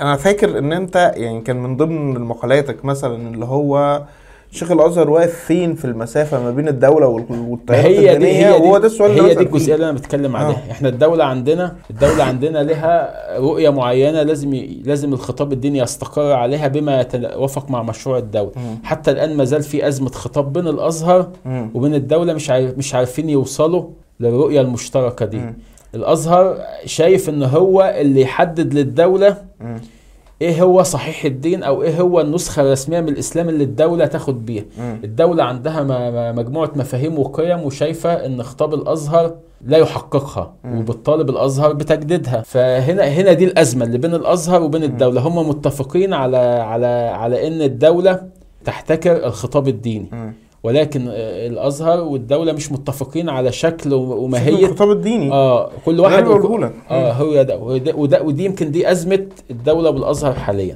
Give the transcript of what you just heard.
أنا فاكر إن أنت يعني كان من ضمن مقالاتك مثلا اللي هو شيخ الأزهر واقف فين في المسافة ما بين الدولة والتيارات هي دي هي وهو ده السؤال اللي هي دي الجزئية. اللي أنا بتكلم آه. عليها إحنا الدولة عندنا الدولة عندنا لها رؤية معينة لازم ي... لازم الخطاب الديني يستقر عليها بما يتوافق مع مشروع الدولة مم. حتى الآن ما زال في أزمة خطاب بين الأزهر مم. وبين الدولة مش عارف مش عارفين يوصلوا للرؤية المشتركة دي مم. الأزهر شايف إن هو اللي يحدد للدولة. إيه هو صحيح الدين أو إيه هو النسخة الرسمية من الإسلام اللي الدولة تاخد بيها مم. الدولة عندها م- م- مجموعة مفاهيم وقيم وشايفة إن خطاب الأزهر لا يحققها. وبالطالب الأزهر بتجديدها فهنا هنا دي الأزمة اللي بين الأزهر وبين الدولة هم متفقين على على على إن الدولة تحتكر الخطاب الديني. ولكن آه، الأزهر والدولة مش متفقين على شكل و- شكل وماهية الخطاب الديني. آه كل واحد. آه هو ده وده, ودي يمكن دي أزمة الدولة والأزهر حاليا.